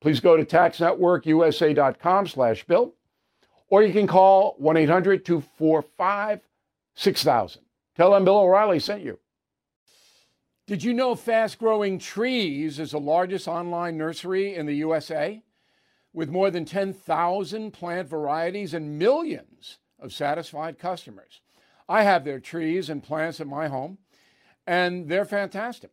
Please go to taxnetworkusa.com slash bill, or you can call 1-800-245-6000. Tell them Bill O'Reilly sent you. Did you know Fast Growing Trees is the largest online nursery in the USA with more than 10,000 plant varieties and millions of satisfied customers? I have their trees and plants at my home, and they're fantastic.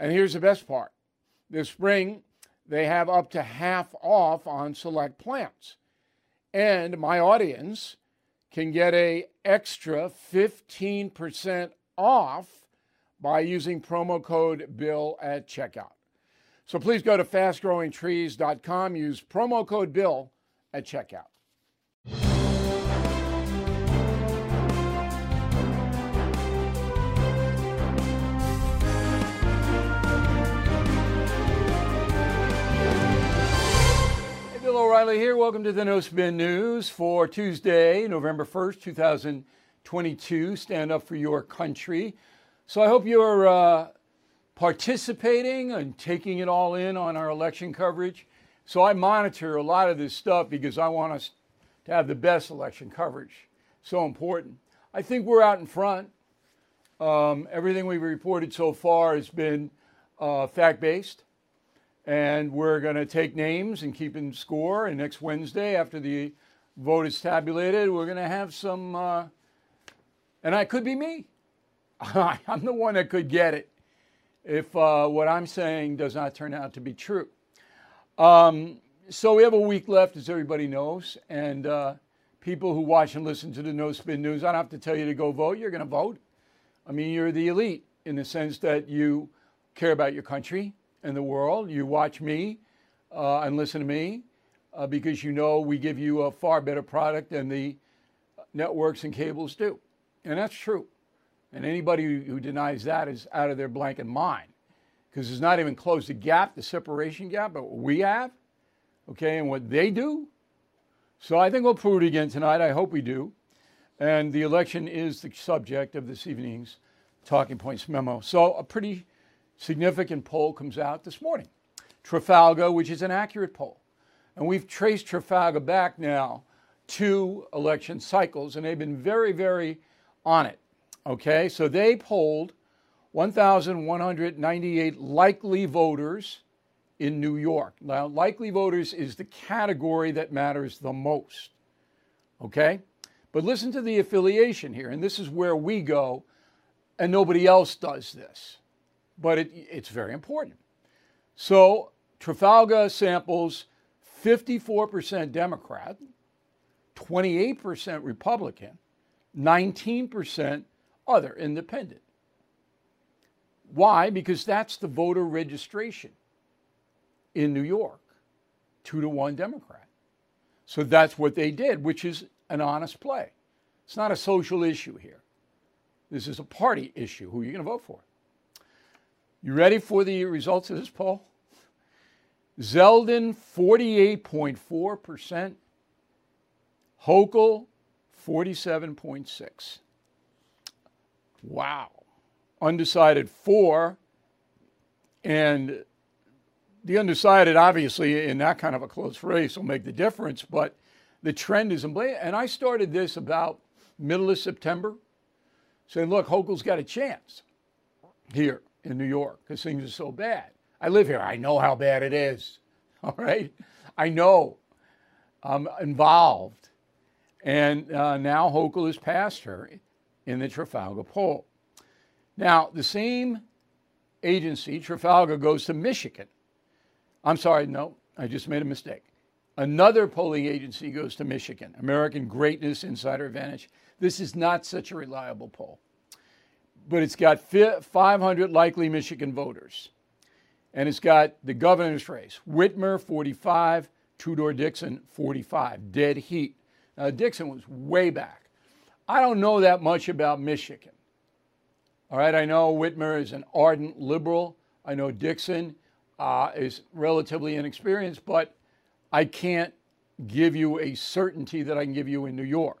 And here's the best part this spring, they have up to half off on select plants. And my audience can get a extra 15% off by using promo code BILL at checkout. So please go to fastgrowingtrees.com, use promo code BILL at checkout. O'Reilly here. Welcome to the No Spin News for Tuesday, November 1st, 2022. Stand up for your country. So I hope you're uh, participating and taking it all in on our election coverage. So I monitor a lot of this stuff because I want us to have the best election coverage. So important. I think we're out in front. Um, everything we've reported so far has been uh, fact based. And we're going to take names and keep in score. And next Wednesday, after the vote is tabulated, we're going to have some, uh, and I could be me. I'm the one that could get it if uh, what I'm saying does not turn out to be true. Um, so we have a week left, as everybody knows, and uh, people who watch and listen to the No Spin News, I don't have to tell you to go vote. You're going to vote. I mean, you're the elite in the sense that you care about your country and the world. You watch me uh, and listen to me uh, because you know we give you a far better product than the networks and cables do. And that's true. And anybody who denies that is out of their blanket mind because it's not even close the gap, the separation gap, but what we have, okay, and what they do. So I think we'll prove it again tonight. I hope we do. And the election is the subject of this evening's Talking Points memo. So a pretty significant poll comes out this morning. Trafalgar, which is an accurate poll. And we've traced Trafalgar back now two election cycles, and they've been very, very on it. Okay, so they polled 1,198 likely voters in New York. Now, likely voters is the category that matters the most. Okay? But listen to the affiliation here, and this is where we go, and nobody else does this. But it, it's very important. So, Trafalgar samples 54% Democrat, 28% Republican, 19% other independent. Why? Because that's the voter registration in New York, two to one Democrat. So that's what they did, which is an honest play. It's not a social issue here. This is a party issue. Who are you going to vote for? You ready for the results of this poll? Zeldin, 48.4%. Hochul, 47.6. Wow. Undecided, 4. And the undecided, obviously, in that kind of a close race will make the difference, but the trend is. And I started this about middle of September, saying, look, Hochul's got a chance here in New York because things are so bad. I live here. I know how bad it is. All right. I know. I'm involved. And uh, now Hochul has passed her in the Trafalgar poll. Now, the same agency, Trafalgar, goes to Michigan. I'm sorry, no, I just made a mistake. Another polling agency goes to Michigan, American Greatness Insider Advantage. This is not such a reliable poll, but it's got 500 likely Michigan voters. And it's got the governor's race Whitmer, 45, Tudor Dixon, 45. Dead heat. Now, Dixon was way back. I don't know that much about Michigan. All right, I know Whitmer is an ardent liberal. I know Dixon uh, is relatively inexperienced, but I can't give you a certainty that I can give you in New York.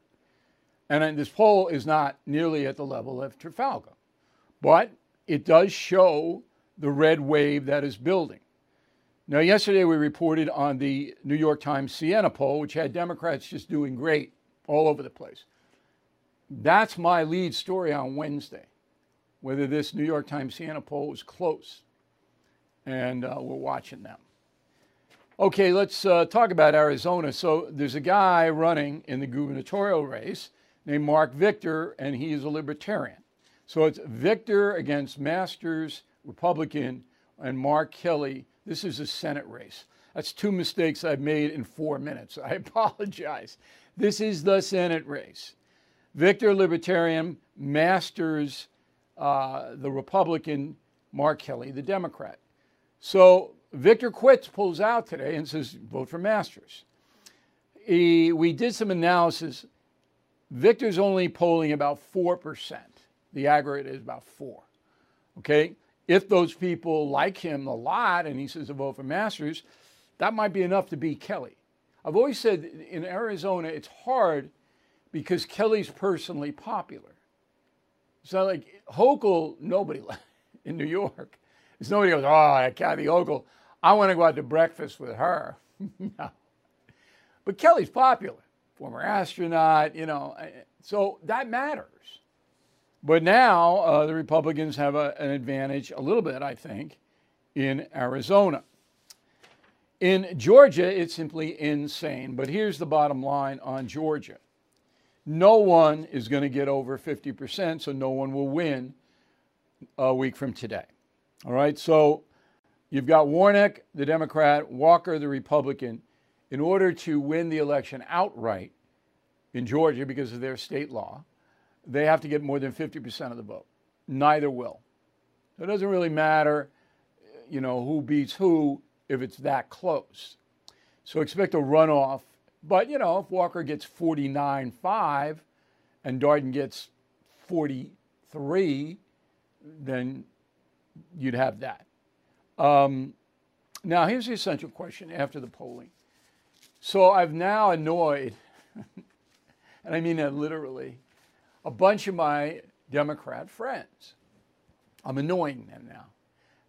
And this poll is not nearly at the level of Trafalgar, but it does show the red wave that is building. Now, yesterday we reported on the New York Times Siena poll, which had Democrats just doing great all over the place. That's my lead story on Wednesday, whether this New York Times Siena poll is close. And uh, we're watching them. Okay, let's uh, talk about Arizona. So there's a guy running in the gubernatorial race named Mark Victor, and he is a libertarian. So it's Victor against Masters Republican, and Mark Kelly. This is a Senate race. That's two mistakes I've made in four minutes. I apologize. This is the Senate race. Victor Libertarian masters uh, the Republican Mark Kelly, the Democrat. So Victor quits, pulls out today, and says, vote for Masters. He, we did some analysis. Victor's only polling about 4%. The aggregate is about 4. Okay? if those people like him a lot and he says to vote for Masters, that might be enough to beat Kelly. I've always said in Arizona, it's hard because Kelly's personally popular. So, like Hochul, nobody in New York. There's nobody goes, oh, Kathy Hochul, I want to go out to breakfast with her. no. But Kelly's popular, former astronaut, you know, so that matters. But now uh, the Republicans have a, an advantage, a little bit, I think, in Arizona. In Georgia, it's simply insane. But here's the bottom line on Georgia no one is going to get over 50%, so no one will win a week from today. All right, so you've got Warnock, the Democrat, Walker, the Republican. In order to win the election outright in Georgia because of their state law, they have to get more than 50% of the vote. Neither will. So it doesn't really matter, you know, who beats who if it's that close. So expect a runoff. But, you know, if Walker gets 49 5 and Darden gets 43, then you'd have that. Um, now, here's the essential question after the polling. So I've now annoyed, and I mean that literally, a bunch of my Democrat friends. I'm annoying them now.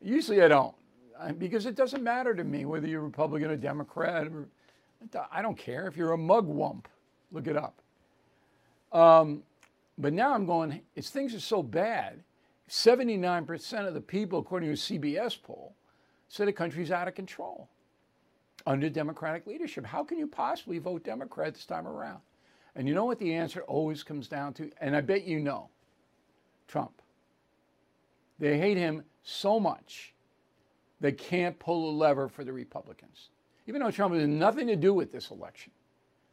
Usually I don't, because it doesn't matter to me whether you're Republican or Democrat. Or, I don't care if you're a mugwump. Look it up. Um, but now I'm going, it's, things are so bad. 79% of the people, according to a CBS poll, say the country's out of control under Democratic leadership. How can you possibly vote Democrat this time around? And you know what the answer always comes down to? And I bet you know Trump. They hate him so much, they can't pull a lever for the Republicans. Even though Trump has nothing to do with this election,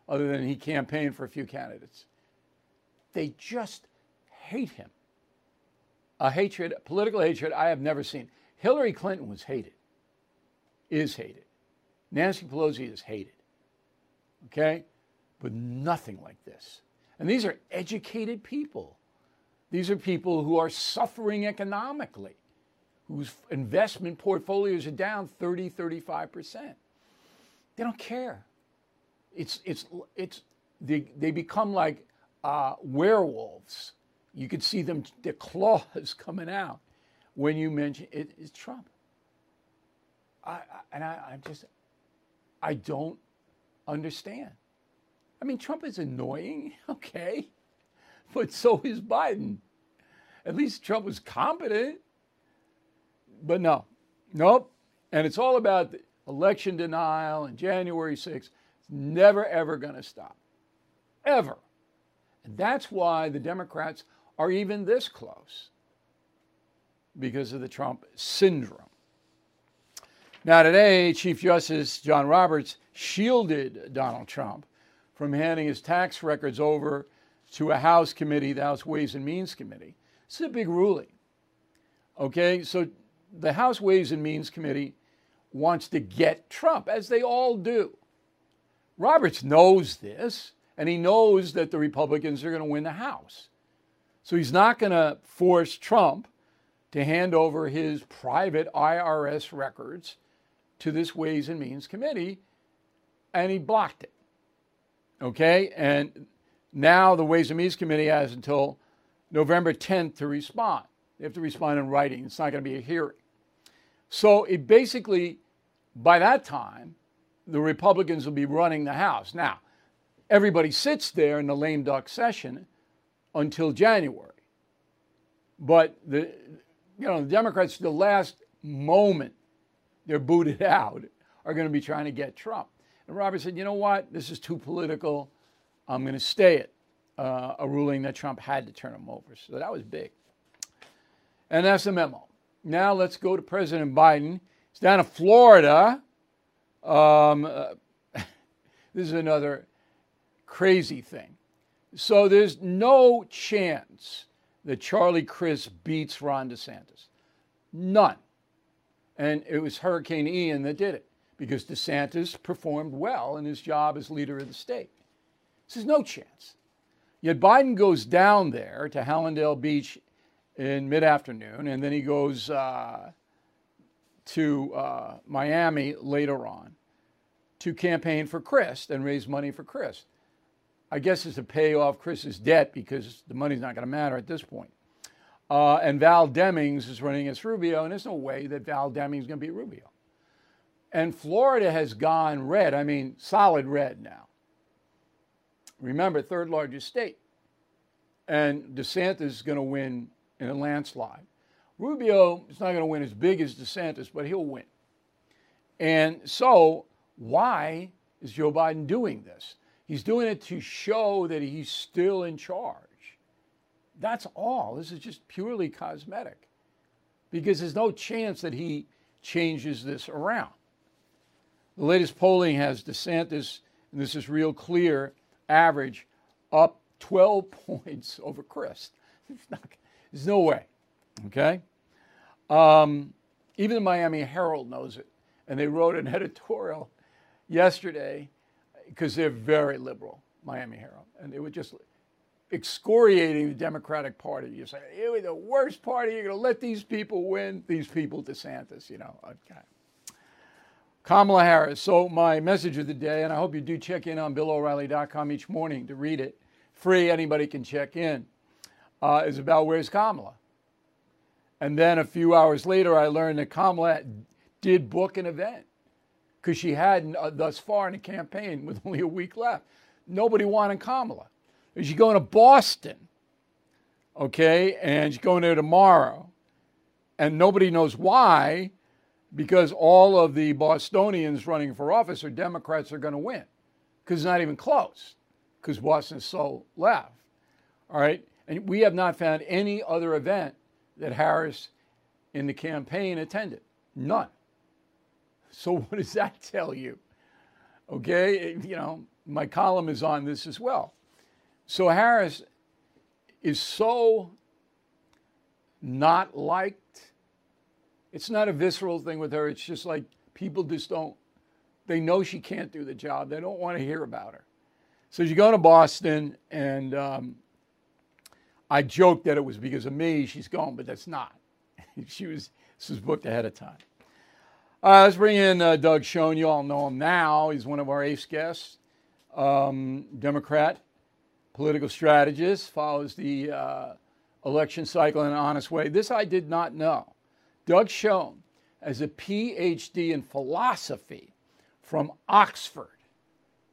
other than he campaigned for a few candidates, they just hate him. A hatred, political hatred I have never seen. Hillary Clinton was hated, is hated. Nancy Pelosi is hated. Okay? but nothing like this. And these are educated people. These are people who are suffering economically, whose investment portfolios are down 30, 35%. They don't care. It's, it's, it's, they, they become like uh, werewolves. You could see them, their claws coming out when you mention it, it's Trump. I, I, and I, I just, I don't understand. I mean, Trump is annoying, okay, but so is Biden. At least Trump was competent. But no, nope. And it's all about election denial and January 6th. It's never, ever going to stop. Ever. And that's why the Democrats are even this close because of the Trump syndrome. Now, today, Chief Justice John Roberts shielded Donald Trump from handing his tax records over to a House committee, the House Ways and Means Committee. This is a big ruling. Okay, so the House Ways and Means Committee wants to get Trump, as they all do. Roberts knows this, and he knows that the Republicans are going to win the House. So he's not going to force Trump to hand over his private IRS records to this Ways and Means Committee, and he blocked it. Okay? And now the Ways and Means Committee has until November 10th to respond. They have to respond in writing. It's not going to be a hearing. So it basically, by that time, the Republicans will be running the House. Now, everybody sits there in the lame duck session until January. But the you know, the Democrats, the last moment they're booted out, are going to be trying to get Trump. And Robert said, you know what? This is too political. I'm going to stay it. Uh, a ruling that Trump had to turn him over. So that was big. And that's the memo. Now let's go to President Biden. He's down in Florida. Um, uh, this is another crazy thing. So there's no chance that Charlie Crist beats Ron DeSantis. None. And it was Hurricane Ian that did it because DeSantis performed well in his job as leader of the state. This is no chance. Yet Biden goes down there to Hallandale Beach in mid afternoon, and then he goes uh, to uh, Miami later on to campaign for Crist and raise money for Crist. I guess it's to pay off Crist's debt because the money's not going to matter at this point. Uh, and Val Demings is running against Rubio, and there's no way that Val Demings is going to beat Rubio. And Florida has gone red. I mean, solid red now. Remember, third largest state. And DeSantis is going to win in a landslide. Rubio is not going to win as big as DeSantis, but he'll win. And so, why is Joe Biden doing this? He's doing it to show that he's still in charge. That's all. This is just purely cosmetic because there's no chance that he changes this around. The latest polling has DeSantis, and this is real clear, average up 12 points over. Not, there's no way. Okay? Um, even the Miami Herald knows it. And they wrote an editorial yesterday because they're very liberal, Miami Herald. And they were just excoriating the Democratic Party. You say, you're the worst party. You're going to let these people win. These people, DeSantis, you know. Okay. Kamala Harris. So, my message of the day, and I hope you do check in on BillO'Reilly.com each morning to read it. Free, anybody can check in. Uh, is about where's Kamala. And then a few hours later, I learned that Kamala did book an event because she hadn't uh, thus far in the campaign with only a week left. Nobody wanted Kamala. She's going to Boston, okay, and she's going there tomorrow. And nobody knows why, because all of the Bostonians running for office are Democrats are going to win, because it's not even close, because Boston is so left. All right, and we have not found any other event that Harris in the campaign attended. None. So what does that tell you? Okay, you know, my column is on this as well. So Harris is so not liked. It's not a visceral thing with her. It's just like people just don't, they know she can't do the job. They don't want to hear about her. So she's going to Boston, and um, I joked that it was because of me she's going, but that's not. she was this was booked ahead of time. Right, let's bring in uh, Doug Schoen. You all know him now. He's one of our ace guests. Um, Democrat, political strategist, follows the uh, election cycle in an honest way. This I did not know. Doug Schoen has a PhD in philosophy from Oxford.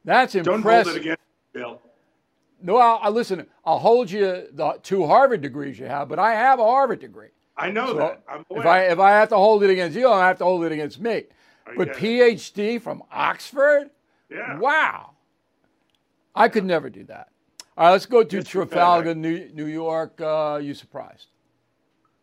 That's impressive. Don't hold it against Bill. No, I'll, I'll, listen. I'll hold you the two Harvard degrees you have, but I have a Harvard degree. I know so that. if I if I have to hold it against you, I have to hold it against me. but PhD from Oxford? Yeah. Wow. I could never do that. All right, let's go to Trafalgar, New, New York. Uh, you surprised?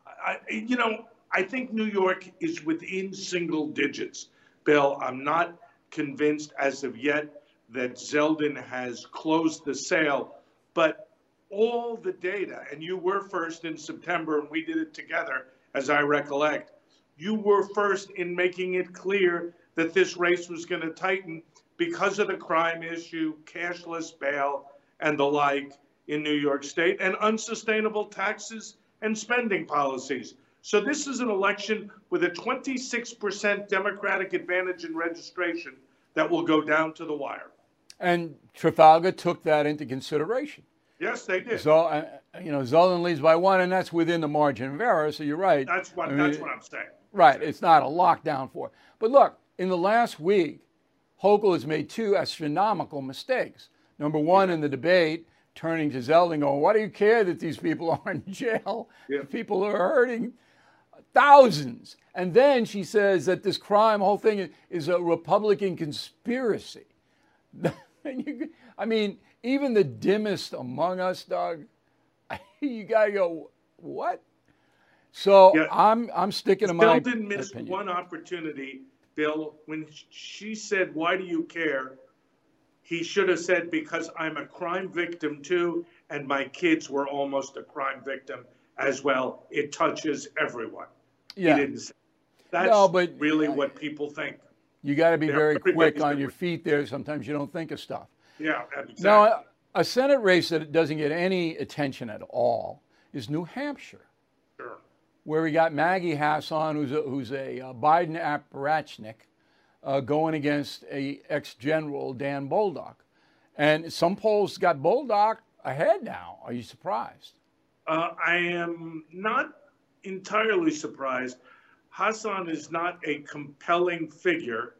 I, you know, I think New York is within single digits. Bill, I'm not convinced as of yet that Zeldin has closed the sale, but all the data, and you were first in September, and we did it together, as I recollect. You were first in making it clear that this race was going to tighten because of the crime issue, cashless bail, and the like in New York State, and unsustainable taxes and spending policies. So this is an election with a 26% Democratic advantage in registration that will go down to the wire. And Trafalgar took that into consideration. Yes, they did. So, uh, you know, Zeldin leads by one, and that's within the margin of error. So you're right. That's what I mean, that's what I'm saying. Right. It's not a lockdown for. But look, in the last week, Hochul has made two astronomical mistakes. Number one, yeah. in the debate, turning to Zeldin, going, "Why do you care that these people are in jail? Yeah. People are hurting thousands." And then she says that this crime, whole thing, is a Republican conspiracy. I mean, even the dimmest among us, Doug, you gotta go, what? So yeah. I'm I'm sticking to my. Bill didn't miss opinion. one opportunity, Bill. When she said, "Why do you care?" He should have said, "Because I'm a crime victim too, and my kids were almost a crime victim as well. It touches everyone." Yeah. He didn't say. That's no, but really what people think. You got to be They're, very quick on your feet there. Sometimes you don't think of stuff. Yeah, exactly. Now, a Senate race that doesn't get any attention at all is New Hampshire, sure. where we got Maggie Hassan, who's a, who's a uh, Biden apparatchik, uh, going against a ex-general Dan Bolduc, and some polls got Bolduc ahead now. Are you surprised? Uh, I am not entirely surprised. Hassan is not a compelling figure.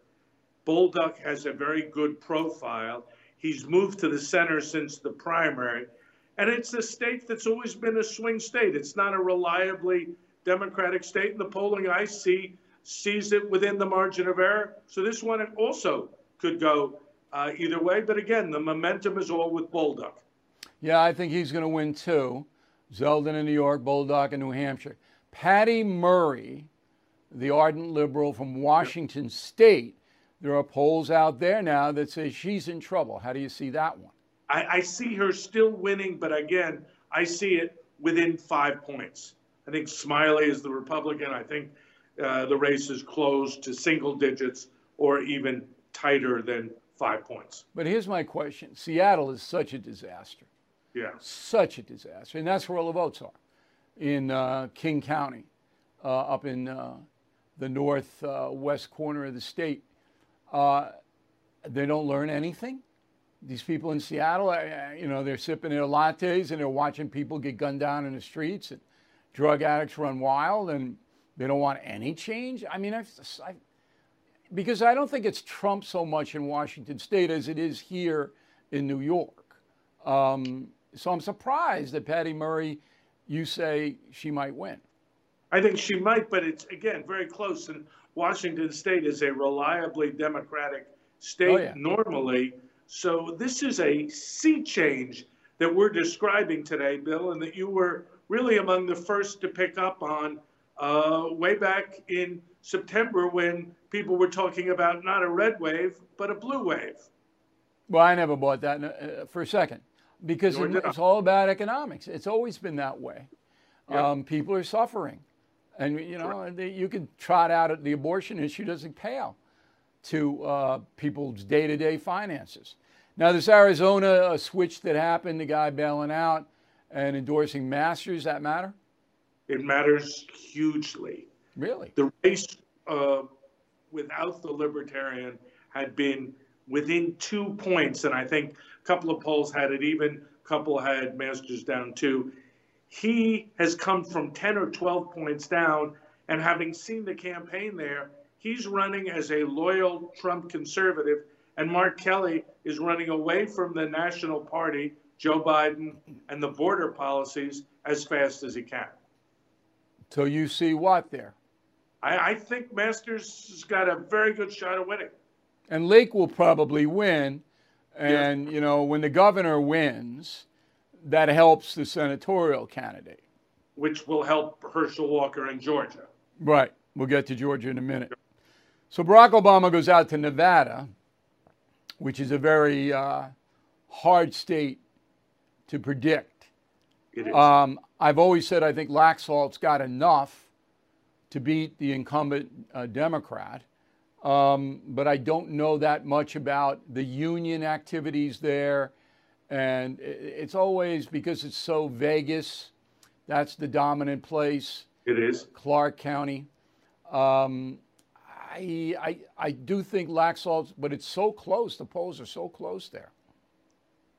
Bolduc has a very good profile. He's moved to the center since the primary. And it's a state that's always been a swing state. It's not a reliably Democratic state. And the polling I see sees it within the margin of error. So this one also could go uh, either way. But again, the momentum is all with Bolduc. Yeah, I think he's going to win too. Zeldin in New York, Bolduc in New Hampshire. Patty Murray, the ardent liberal from Washington State, there are polls out there now that say she's in trouble. How do you see that one? I, I see her still winning, but again, I see it within five points. I think Smiley is the Republican. I think uh, the race is closed to single digits or even tighter than five points. But here's my question Seattle is such a disaster. Yeah. Such a disaster. And that's where all the votes are in uh, King County, uh, up in uh, the northwest uh, corner of the state. Uh, they don't learn anything. These people in Seattle, you know, they're sipping their lattes and they're watching people get gunned down in the streets and drug addicts run wild and they don't want any change. I mean, I've, I've, because I don't think it's Trump so much in Washington state as it is here in New York. Um, so I'm surprised that Patty Murray, you say she might win. I think she might, but it's again very close. And Washington State is a reliably Democratic state oh, yeah. normally. So this is a sea change that we're describing today, Bill, and that you were really among the first to pick up on uh, way back in September when people were talking about not a red wave, but a blue wave. Well, I never bought that uh, for a second because it, it's all about economics. It's always been that way. Yeah. Um, people are suffering. And, you know, sure. you can trot out the abortion issue doesn't pale to uh, people's day to day finances. Now, this Arizona uh, switch that happened, the guy bailing out and endorsing Masters, that matter? It matters hugely. Really? The race uh, without the Libertarian had been within two points, and I think a couple of polls had it even, a couple had Masters down two. He has come from 10 or 12 points down, and having seen the campaign there, he's running as a loyal Trump conservative, and Mark Kelly is running away from the National Party, Joe Biden, and the border policies as fast as he can. So you see what there? I, I think Masters has got a very good shot of winning. And Lake will probably win. And, you know, when the governor wins, that helps the senatorial candidate. Which will help Herschel Walker in Georgia. Right. We'll get to Georgia in a minute. So Barack Obama goes out to Nevada, which is a very uh, hard state to predict. It is. Um, I've always said I think Laxalt's got enough to beat the incumbent uh, Democrat. Um, but I don't know that much about the union activities there. And it's always because it's so Vegas, that's the dominant place. It is. Clark County. Um, I, I, I do think Laxalt, but it's so close. The polls are so close there.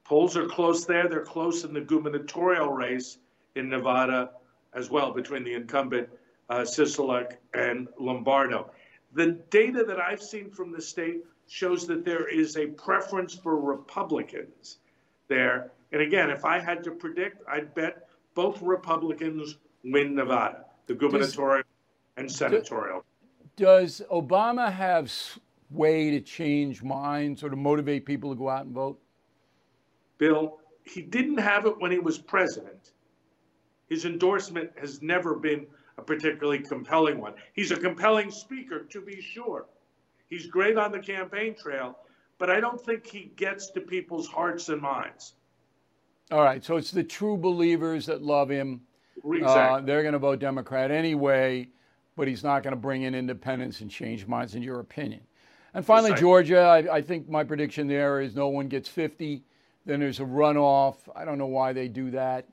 Polls are close there. They're close in the gubernatorial race in Nevada as well between the incumbent uh, Sisolak and Lombardo. The data that I've seen from the state shows that there is a preference for Republicans there. And again, if I had to predict, I'd bet both Republicans win Nevada, the gubernatorial does, and senatorial. Does Obama have way to change minds or to motivate people to go out and vote? Bill, he didn't have it when he was president. His endorsement has never been a particularly compelling one. He's a compelling speaker, to be sure. He's great on the campaign trail, but I don't think he gets to people's hearts and minds. All right, so it's the true believers that love him. Exactly. Uh, they're going to vote Democrat anyway, but he's not going to bring in independents and change minds, in your opinion. And finally. Georgia, I, I think my prediction there is no one gets 50. Then there's a runoff. I don't know why they do that.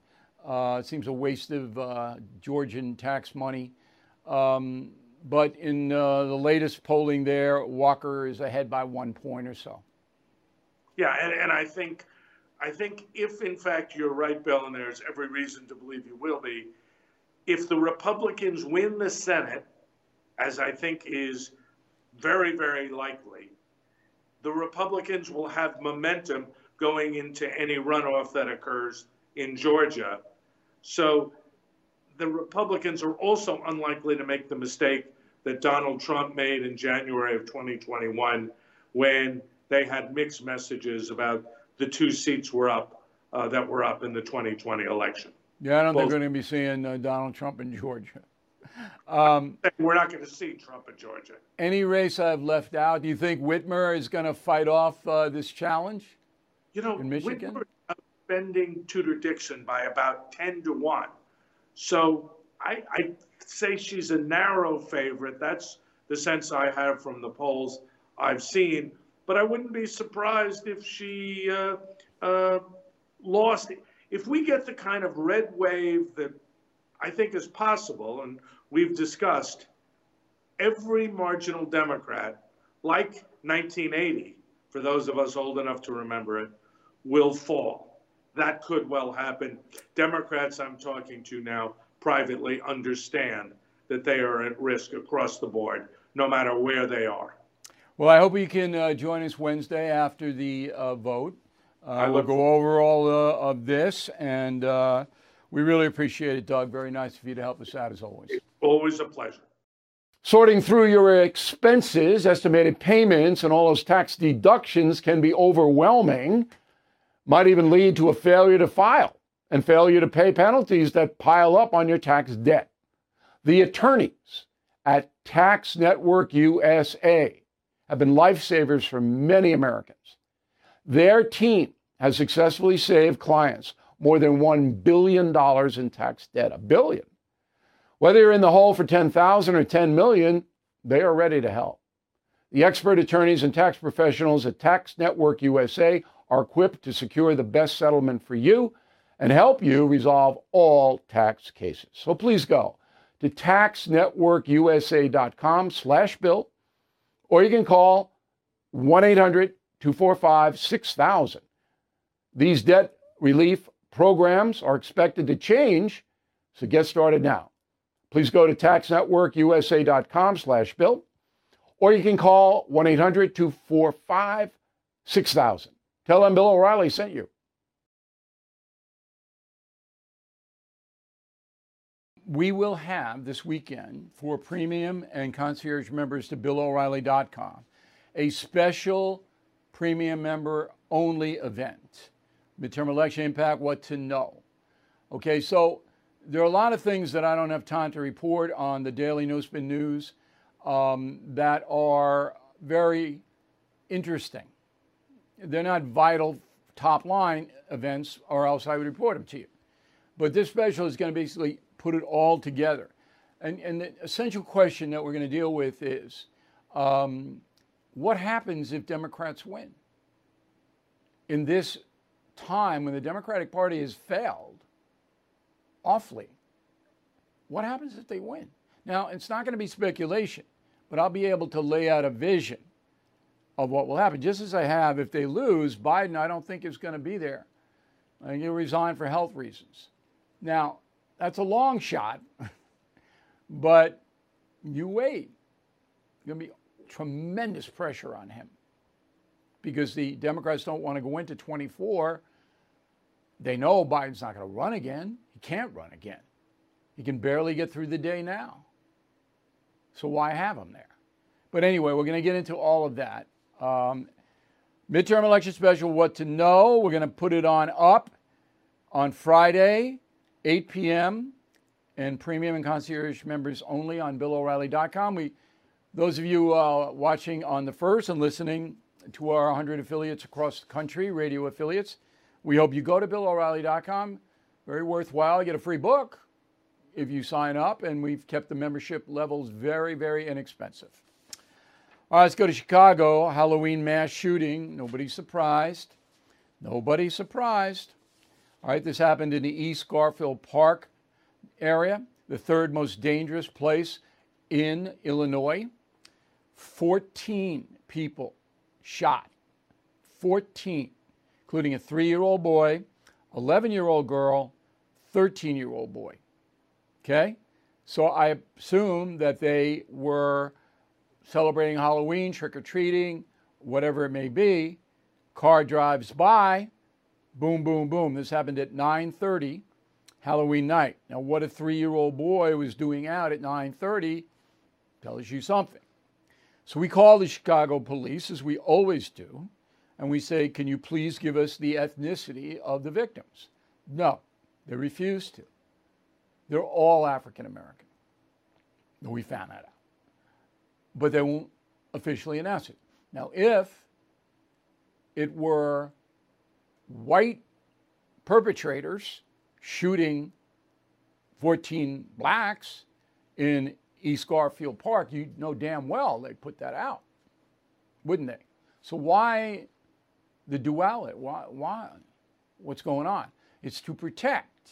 Uh, it seems a waste of uh, Georgian tax money. Um, but in uh, the latest polling there, Walker is ahead by one point or so. Yeah, and, and I think I think if in fact you're right, Bill, and there's every reason to believe you will be, if the Republicans win the Senate, as I think is very, very likely, the Republicans will have momentum going into any runoff that occurs in Georgia. So the Republicans are also unlikely to make the mistake that Donald Trump made in January of 2021 when they had mixed messages about the two seats were up uh, that were up in the 2020 election. Yeah, I don't Both, think we're going to be seeing uh, Donald Trump in Georgia. Um, we're not going to see Trump in Georgia. Any race I've left out? Do you think Whitmer is going to fight off uh, this challenge? You know, in Michigan, Whitmer bending Tudor Dixon by about 10 to 1. So I, I say she's a narrow favorite. That's the sense I have from the polls I've seen. But I wouldn't be surprised if she uh, uh, lost. If we get the kind of red wave that I think is possible, and we've discussed, every marginal Democrat, like 1980, for those of us old enough to remember it, will fall that could well happen. Democrats I'm talking to now privately understand that they are at risk across the board, no matter where they are. Well, I hope you can uh, join us Wednesday after the uh, vote. Uh, we'll go over all uh, of this, and uh, we really appreciate it, Doug. Very nice of you to help us out, as always. It's always a pleasure. Sorting through your expenses, estimated payments, and all those tax deductions can be overwhelming might even lead to a failure to file and failure to pay penalties that pile up on your tax debt. The attorneys at Tax Network USA have been lifesavers for many Americans. Their team has successfully saved clients more than $1 billion in tax debt. A billion. Whether you're in the hole for 10,000 or 10 million, they are ready to help. The expert attorneys and tax professionals at Tax Network USA are equipped to secure the best settlement for you and help you resolve all tax cases. So please go to taxnetworkusa.com slash bill, or you can call 1-800-245-6000. These debt relief programs are expected to change, so get started now. Please go to taxnetworkusa.com slash bill, or you can call 1-800-245-6000. Tell them Bill O'Reilly sent you. we will have this weekend for premium and concierge members to BillO'Reilly.com a special premium member only event. Midterm election impact, what to know. Okay, so there are a lot of things that I don't have time to report on the Daily No Spin News um, that are very interesting. They're not vital top line events, or else I would report them to you. But this special is going to basically put it all together. And, and the essential question that we're going to deal with is um, what happens if Democrats win? In this time when the Democratic Party has failed awfully, what happens if they win? Now, it's not going to be speculation, but I'll be able to lay out a vision of what will happen. Just as I have, if they lose, Biden, I don't think is going to be there. I think he'll resign for health reasons. Now, that's a long shot, but you wait. There's going to be tremendous pressure on him because the Democrats don't want to go into 24. They know Biden's not going to run again. He can't run again. He can barely get through the day now. So why have him there? But anyway, we're going to get into all of that. Um, midterm election special, what to know. We're going to put it on up on Friday 8 p.m. and premium and concierge members only on BillO'Reilly.com. We, those of you uh, watching on the first and listening to our 100 affiliates across the country, radio affiliates, we hope you go to BillO'Reilly.com. Very worthwhile. You get a free book if you sign up, and we've kept the membership levels very, very inexpensive. All right, let's go to Chicago. Halloween mass shooting. Nobody surprised. Nobody surprised. All right, this happened in the East Garfield Park area, the third most dangerous place in Illinois. 14 people shot. 14, including a three year old boy, 11 year old girl, 13 year old boy. Okay? So I assume that they were celebrating Halloween, trick or treating, whatever it may be. Car drives by Boom, boom, boom. This happened at 9:30 Halloween night. Now, what a three-year-old boy was doing out at 9:30 tells you something. So we call the Chicago police, as we always do, and we say, "Can you please give us the ethnicity of the victims?" No, they refuse to. They're all African American. We found that out, but they won't officially announce it. Now, if it were white perpetrators shooting 14 blacks in East Garfield Park, you know damn well they'd put that out, wouldn't they? So why the duality? Why, why? What's going on? It's to protect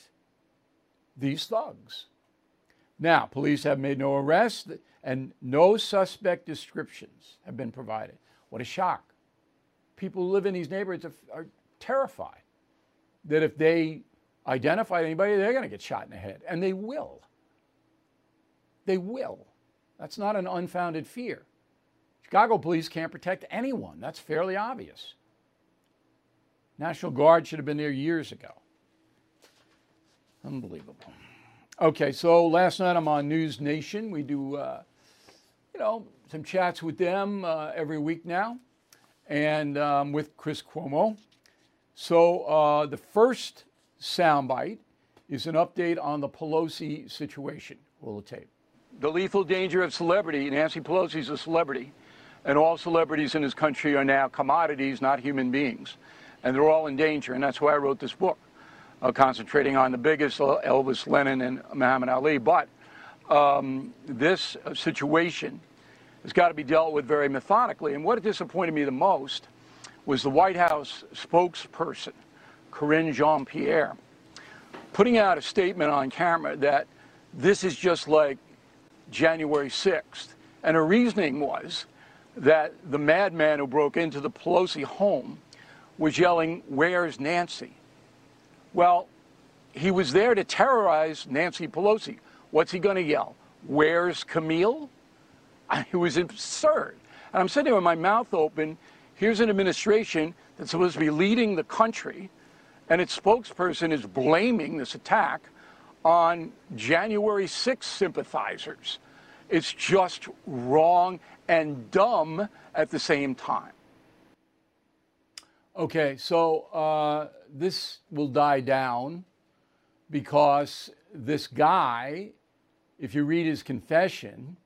these thugs. Now, police have made no arrests and no suspect descriptions have been provided. What a shock. People who live in these neighborhoods are, terrified that if they identify anybody, they're going to get shot in the head. And they will. They will. That's not an unfounded fear. Chicago police can't protect anyone. That's fairly obvious. National Guard should have been there years ago. Unbelievable. Okay, so last night I'm on News Nation. We do, uh, you know, some chats with them uh, every week now, and um, with Chris Cuomo. So uh, the first soundbite is an update on the Pelosi situation. Roll the tape. The lethal danger of celebrity. Nancy Pelosi is a celebrity, and all celebrities in this country are now commodities, not human beings, and they're all in danger. And that's why I wrote this book, uh, concentrating on the biggest uh, Elvis, Lennon, and Muhammad Ali. But um, this situation has got to be dealt with very methodically. And what disappointed me the most was the White House spokesperson, Karine Jean-Pierre, putting out a statement on camera that this is just like January 6th. And her reasoning was that the madman who broke into the Pelosi home was yelling, Where's Nancy? Well, he was there to terrorize Nancy Pelosi. What's he going to yell? Where's Camille? It was absurd. And I'm sitting there with my mouth open. Here's an administration that's supposed to be leading the country, and its spokesperson is blaming this attack on January 6 sympathizers. It's just wrong and dumb at the same time. Okay, so uh, this will die down because this guy, if you read his confession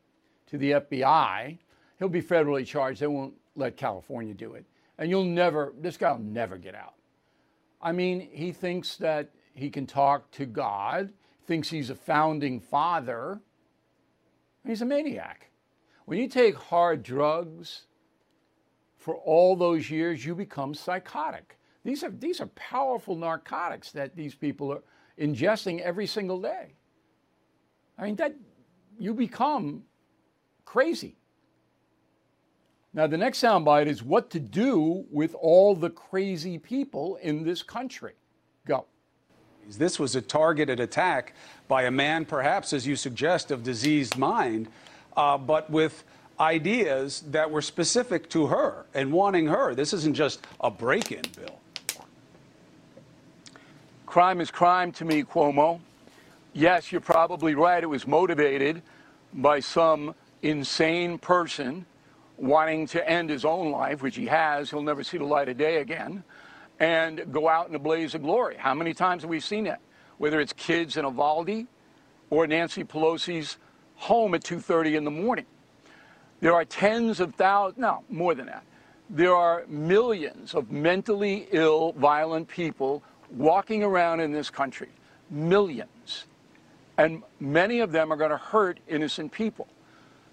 to the FBI, he'll be federally charged. They won't let California do it. And you'll never, this guy will never get out. I mean, he thinks that he can talk to God, thinks he's a founding father. He's a maniac. When you take hard drugs for all those years, you become psychotic. These are, these are powerful narcotics that these people are ingesting every single day. I mean, that you become crazy. Now, the next soundbite is what to do with all the crazy people in this country. Go. This was a targeted attack by a man, perhaps, as you suggest, of diseased mind, uh, but with ideas that were specific to her and wanting her. This isn't just a break in, Bill. Crime is crime to me, Cuomo. Yes, you're probably right. It was motivated by some insane person wanting to end his own life, which he has. He'll never see the light of day again, and go out in a blaze of glory. How many times have we seen that? Whether it's kids in Uvalde or Nancy Pelosi's home at 2:30 in the morning. There are tens of thousands, no, more than that. There are millions of mentally ill, violent people walking around in this country, millions. And many of them are going to hurt innocent people.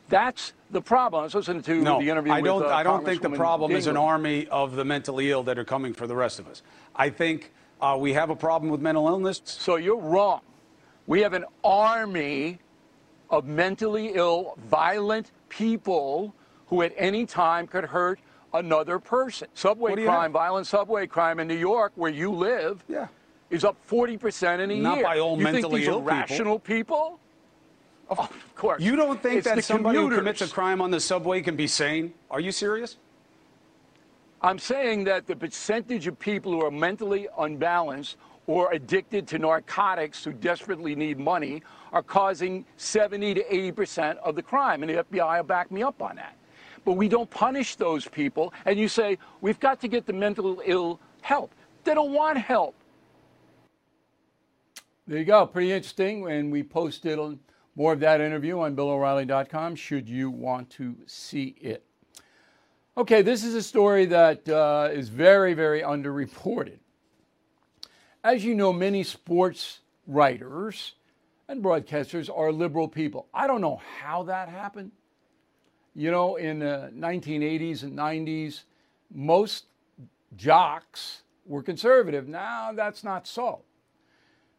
That's the problem. I was listening to no, the interview I don't, with uh, I don't think the problem is an army of the mentally ill that are coming for the rest of us. I think uh, we have a problem with mental illness. So you're wrong. We have an army of mentally ill, violent people who at any time could hurt another person. Subway crime, have? violent subway crime in New York, where you live, Yeah. is up 40% in a Not year. by all you think mentally these ill people. rational people? Oh, of course. You don't think It's that somebody who commits a crime on the subway can be sane? Are you serious? I'm saying that the percentage of people who are mentally unbalanced or addicted to narcotics who desperately need money are causing 70 to 80 percent of the crime, and the FBI will back me up on that. But we don't punish those people, and you say we've got to get the mental ill help. They don't want help. There you go. Pretty interesting. And we posted more of that interview on BillO'Reilly.com should you want to see it. Okay, this is a story that uh, is very, very underreported. As you know, many sports writers and broadcasters are liberal people. I don't know how that happened. You know, in the 1980s and 90s, most jocks were conservative. Now that's not so.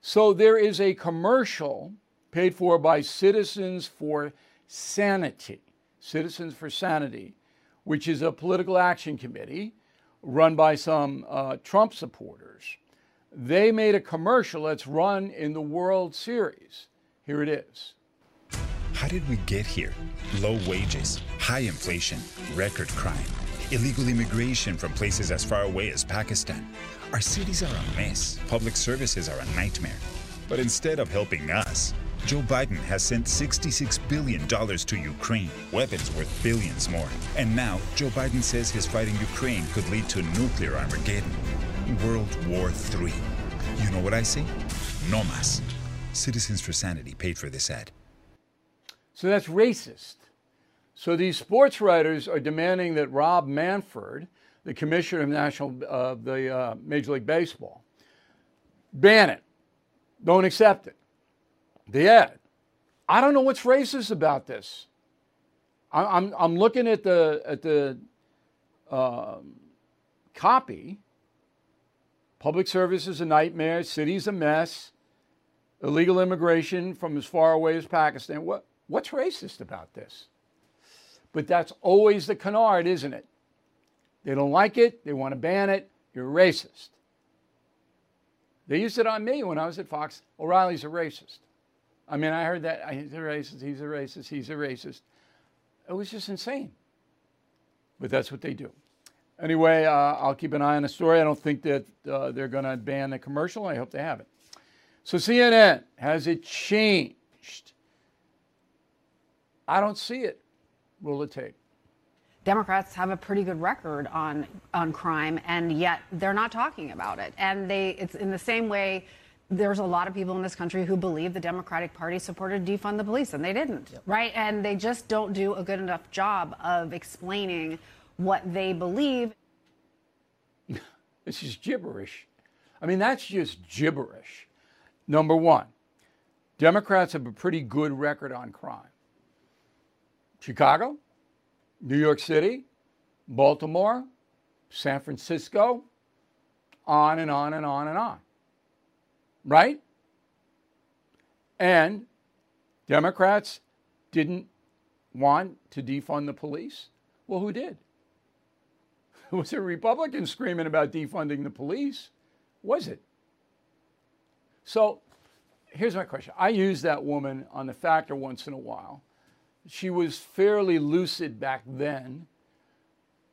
So there is a commercial paid for by Citizens for Sanity, Citizens for Sanity, which is a political action committee run by some uh, Trump supporters. They made a commercial that's run in the World Series. Here it is. How did we get here? Low wages, high inflation, record crime, illegal immigration from places as far away as Pakistan. Our cities are a mess. Public services are a nightmare. But instead of helping us, Joe Biden has sent $66 billion to Ukraine, weapons worth billions more. And now, Joe Biden says his fighting Ukraine could lead to nuclear Armageddon. World War III. You know what I see? No mas. Citizens for Sanity paid for this ad. So that's racist. So these sports writers are demanding that Rob Manfred, the commissioner of national uh, the uh, Major League Baseball, ban it. Don't accept it. The ad. I don't know what's racist about this. I, I'm I'm looking at the at the um, copy. Public service is a nightmare. City's a mess. illegal immigration from as far away as Pakistan. What, what's racist about this? But that's always the canard, isn't it? They don't like it, they want to ban it, you're racist. They used it on me when I was at Fox. O'Reilly's a racist. I mean, I heard that he's a racist, he's a racist, he's a racist. It was just insane. But that's what they do. Anyway, uh, I'll keep an eye on the story. I don't think that uh, they're going to ban the commercial. I hope they have it. So, CNN, has it changed? I don't see it. Roll the tape. Democrats have a pretty good record on on crime, and yet they're not talking about it. And they, it's in the same way. There's a lot of people in this country who believe the Democratic Party supported defund the police, and they didn't, yep. right? And they just don't do a good enough job of explaining what they believe. this is gibberish. I mean, that's just gibberish. Number one, Democrats have a pretty good record on crime. Chicago, New York City, Baltimore, San Francisco, on and on and on and on. Right? And Democrats didn't want to defund the police. Well, who did? Was a Republican screaming about defunding the police? Was it? So here's my question. I use that woman on the factor once in a while she was fairly lucid back then.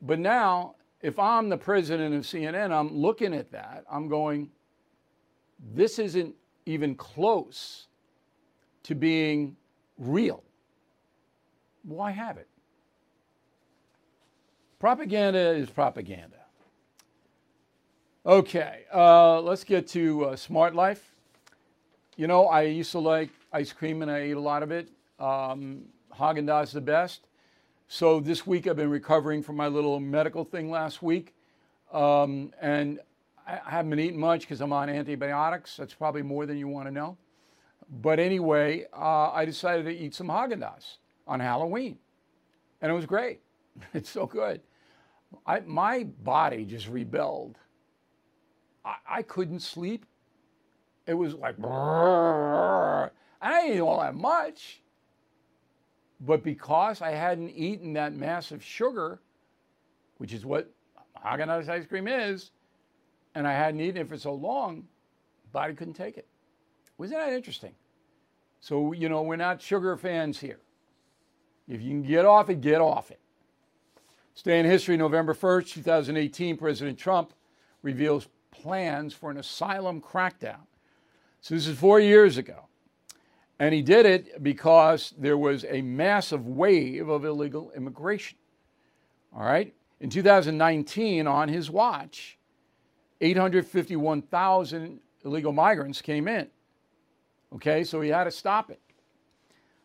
But now, if I'm the president of CNN, I'm looking at that. I'm going, this isn't even close to being real. Why have it? Propaganda is propaganda. Okay, uh, let's get to uh, Smart Life. You know, I used to like ice cream and I ate a lot of it. Um, Haagen Dazs the best. So this week I've been recovering from my little medical thing last week, um, and I haven't been eating much because I'm on antibiotics. That's probably more than you want to know. But anyway, uh, I decided to eat some Haagen Dazs on Halloween, and it was great. It's so good. I, my body just rebelled. I, I couldn't sleep. It was like, I eat all that much. But because I hadn't eaten that massive sugar, which is what Haagen-Dazs ice cream is, and I hadn't eaten it for so long, body couldn't take it. Wasn't that interesting? So, you know, we're not sugar fans here. If you can get off it, get off it. Stay in history, November 1st, 2018, President Trump reveals plans for an asylum crackdown. So this is four years ago. And he did it because there was a massive wave of illegal immigration. All right? In 2019, on his watch, 851,000 illegal migrants came in. Okay, so he had to stop it.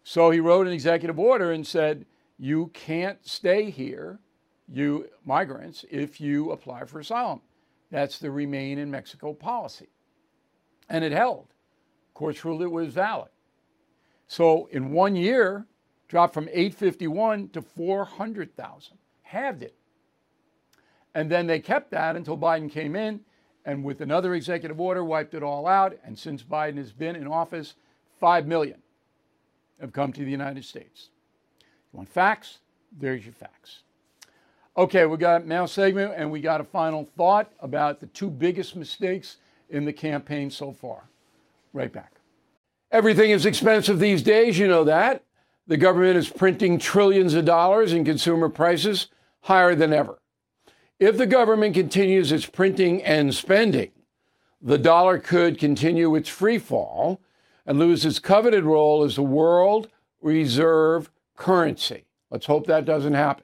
So he wrote an executive order and said, You can't stay here, you migrants, if you apply for asylum. That's the remain in Mexico policy. And it held. Courts ruled it was valid. So in one year, dropped from 851 to 400,000, halved it. And then they kept that until Biden came in and with another executive order wiped it all out. And since Biden has been in office, 5 million have come to the United States. You want facts? There's your facts. Okay, we got now segment and we got a final thought about the two biggest mistakes in the campaign so far. Right back. Everything is expensive these days, you know that. The government is printing trillions of dollars and consumer prices higher than ever. If the government continues its printing and spending, the dollar could continue its free fall and lose its coveted role as the world reserve currency. Let's hope that doesn't happen.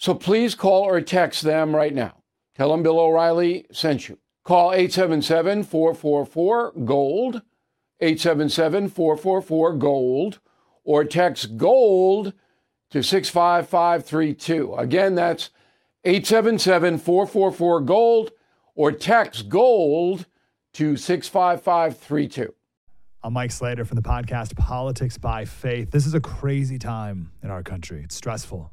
So please call or text them right now. Tell them Bill O'Reilly sent you. Call 877 444 GOLD 877 444 GOLD or text GOLD to 65532. Again, that's 877 444 GOLD or text GOLD to 65532. I'm Mike Slater from the podcast Politics by Faith. This is a crazy time in our country. It's stressful,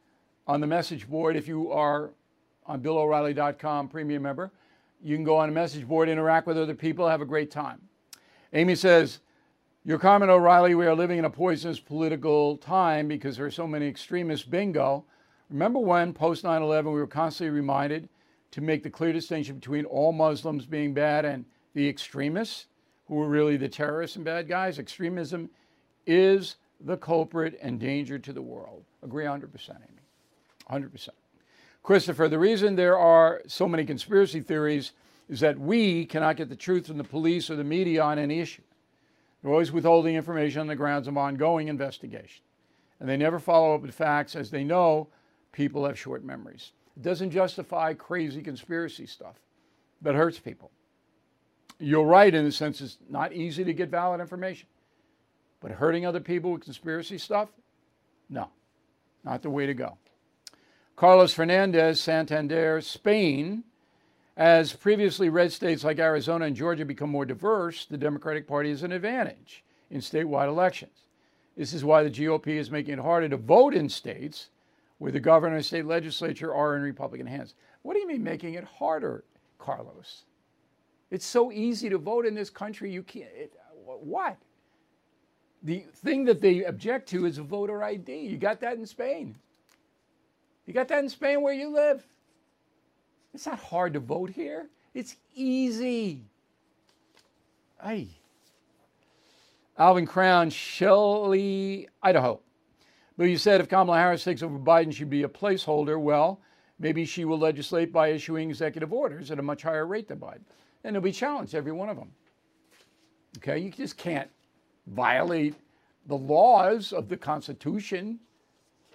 on the message board. If you are on BillO'Reilly.com premium member, you can go on a message board, interact with other people, have a great time. Amy says, Your comment, O'Reilly, we are living in a poisonous political time because there are so many extremists. Bingo. Remember when, post 9 11, we were constantly reminded to make the clear distinction between all Muslims being bad and the extremists, who were really the terrorists and bad guys? Extremism is the culprit and danger to the world. Agree 100%, Amy. 100%. Christopher, the reason there are so many conspiracy theories is that we cannot get the truth from the police or the media on any issue. They're always withholding information on the grounds of ongoing investigation. And they never follow up with facts as they know people have short memories. It doesn't justify crazy conspiracy stuff, but hurts people. You're right in the sense it's not easy to get valid information. But hurting other people with conspiracy stuff? No, not the way to go. Carlos Fernandez, Santander, Spain. As previously red states like Arizona and Georgia become more diverse, the Democratic Party is an advantage in statewide elections. This is why the GOP is making it harder to vote in states where the governor and state legislature are in Republican hands. What do you mean making it harder, Carlos? It's so easy to vote in this country. You can't. It, what? The thing that they object to is a voter ID. You got that in Spain. You got that in Spain where you live. It's not hard to vote here. It's easy. Ay. Alvin Crown, Shelley, Idaho. But you said if Kamala Harris takes over Biden, she'd be a placeholder. Well, maybe she will legislate by issuing executive orders at a much higher rate than Biden. And they'll be challenged, every one of them. Okay, you just can't violate the laws of the Constitution.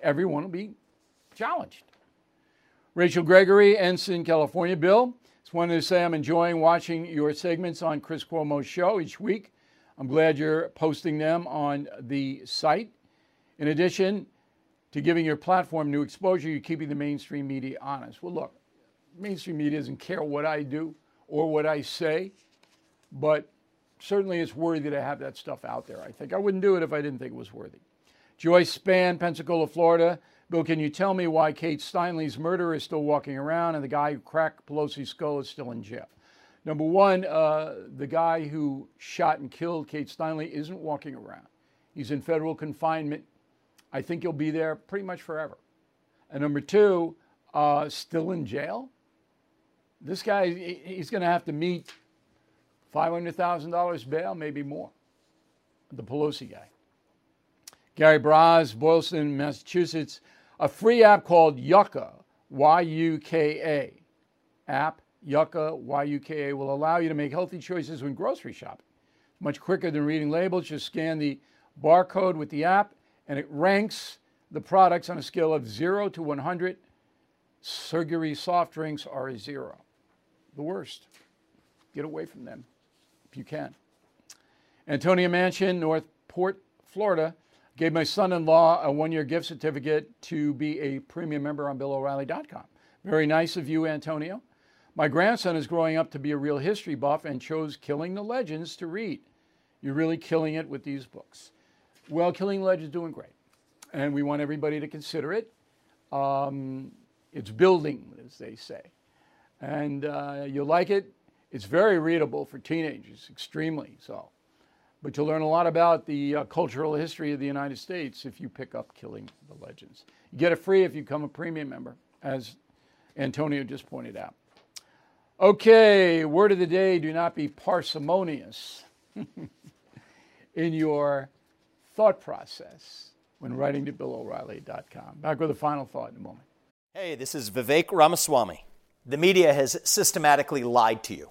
Everyone will be challenged. Rachel Gregory, Ensign, California. Bill, just wanted to say I'm enjoying watching your segments on Chris Cuomo's show each week. I'm glad you're posting them on the site. In addition to giving your platform new exposure, you're keeping the mainstream media honest. Well, look, mainstream media doesn't care what I do or what I say, but certainly it's worthy to have that stuff out there. I think I wouldn't do it if I didn't think it was worthy. Joyce Span, Pensacola, Florida. Bill, can you tell me why Kate Steinle's murderer is still walking around and the guy who cracked Pelosi's skull is still in jail? Number one, uh, the guy who shot and killed Kate Steinle isn't walking around. He's in federal confinement. I think he'll be there pretty much forever. And number two, uh, still in jail. This guy, he's going to have to meet $500,000 bail, maybe more. The Pelosi guy. Gary Braz, Boylston, Massachusetts. A free app called Yuka, Y U K A. App, Yuka, Y U K A, will allow you to make healthy choices when grocery shopping. Much quicker than reading labels. Just scan the barcode with the app, and it ranks the products on a scale of 0 to 100. Surgery soft drinks are a zero. The worst. Get away from them if you can. Antonia Mansion, Northport, Florida, gave my son in law a one year gift certificate to be a premium member on BillO'Reilly.com. Very nice of you, Antonio. My grandson is growing up to be a real history buff and chose Killing the Legends to read. You're really killing it with these books. Well, Killing the Legends is doing great, and we want everybody to consider it. Um, it's building, as they say. And uh, you'll like it. It's very readable for teenagers, extremely so. But you'll learn a lot about the uh, cultural history of the United States if you pick up Killing the Legends. You get it free if you become a premium member, as Antonio just pointed out. Okay, word of the day do not be parsimonious. in your thought process when writing to BillO'Reilly.com. Back with a final thought in a moment. Hey, this is Vivek Ramaswamy. The media has systematically lied to you.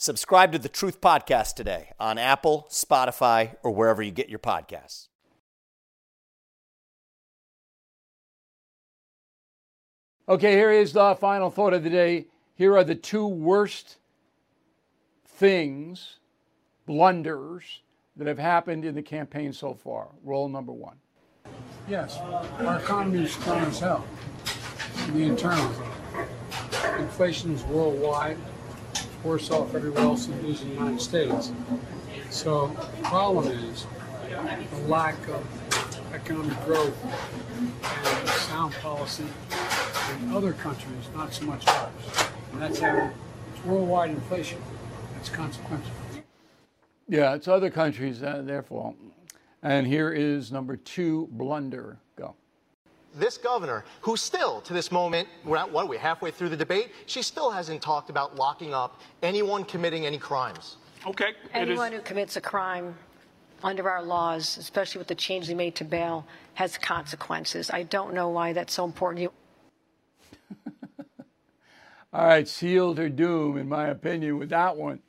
Subscribe to the Truth Podcast today on Apple, Spotify, or wherever you get your podcasts. Okay, here is the final thought of the day. Here are the two worst things, blunders, that have happened in the campaign so far. Roll number one. Yes, our economy is strong as hell. The internal. Inflation is worldwide, worse off everywhere else in the United States. So the problem is the lack of economic growth and sound policy in other countries, not so much ours. And that's it's worldwide inflation. That's consequential. Yeah, it's other countries, uh, fault. And here is number two blunder. Go. This governor, who still, to this moment, we're at what are we halfway through the debate, she still hasn't talked about locking up anyone committing any crimes. Okay. Anyone who commits a crime under our laws, especially with the change they made to bail, has consequences. I don't know why that's so important. You. All right, sealed her doom, in my opinion, with that one.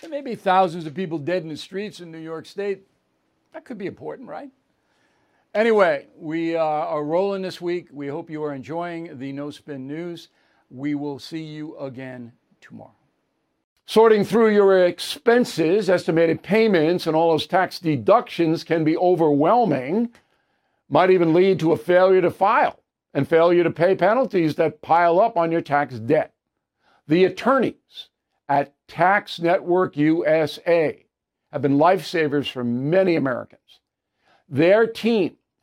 There may be thousands of people dead in the streets in New York State. That could be important, right? Anyway, we uh, are rolling this week. We hope you are enjoying the No Spin News. We will see you again tomorrow. Sorting through your expenses, estimated payments, and all those tax deductions can be overwhelming, might even lead to a failure to file and failure to pay penalties that pile up on your tax debt. The attorneys at Tax Network USA have been lifesavers for many Americans. Their team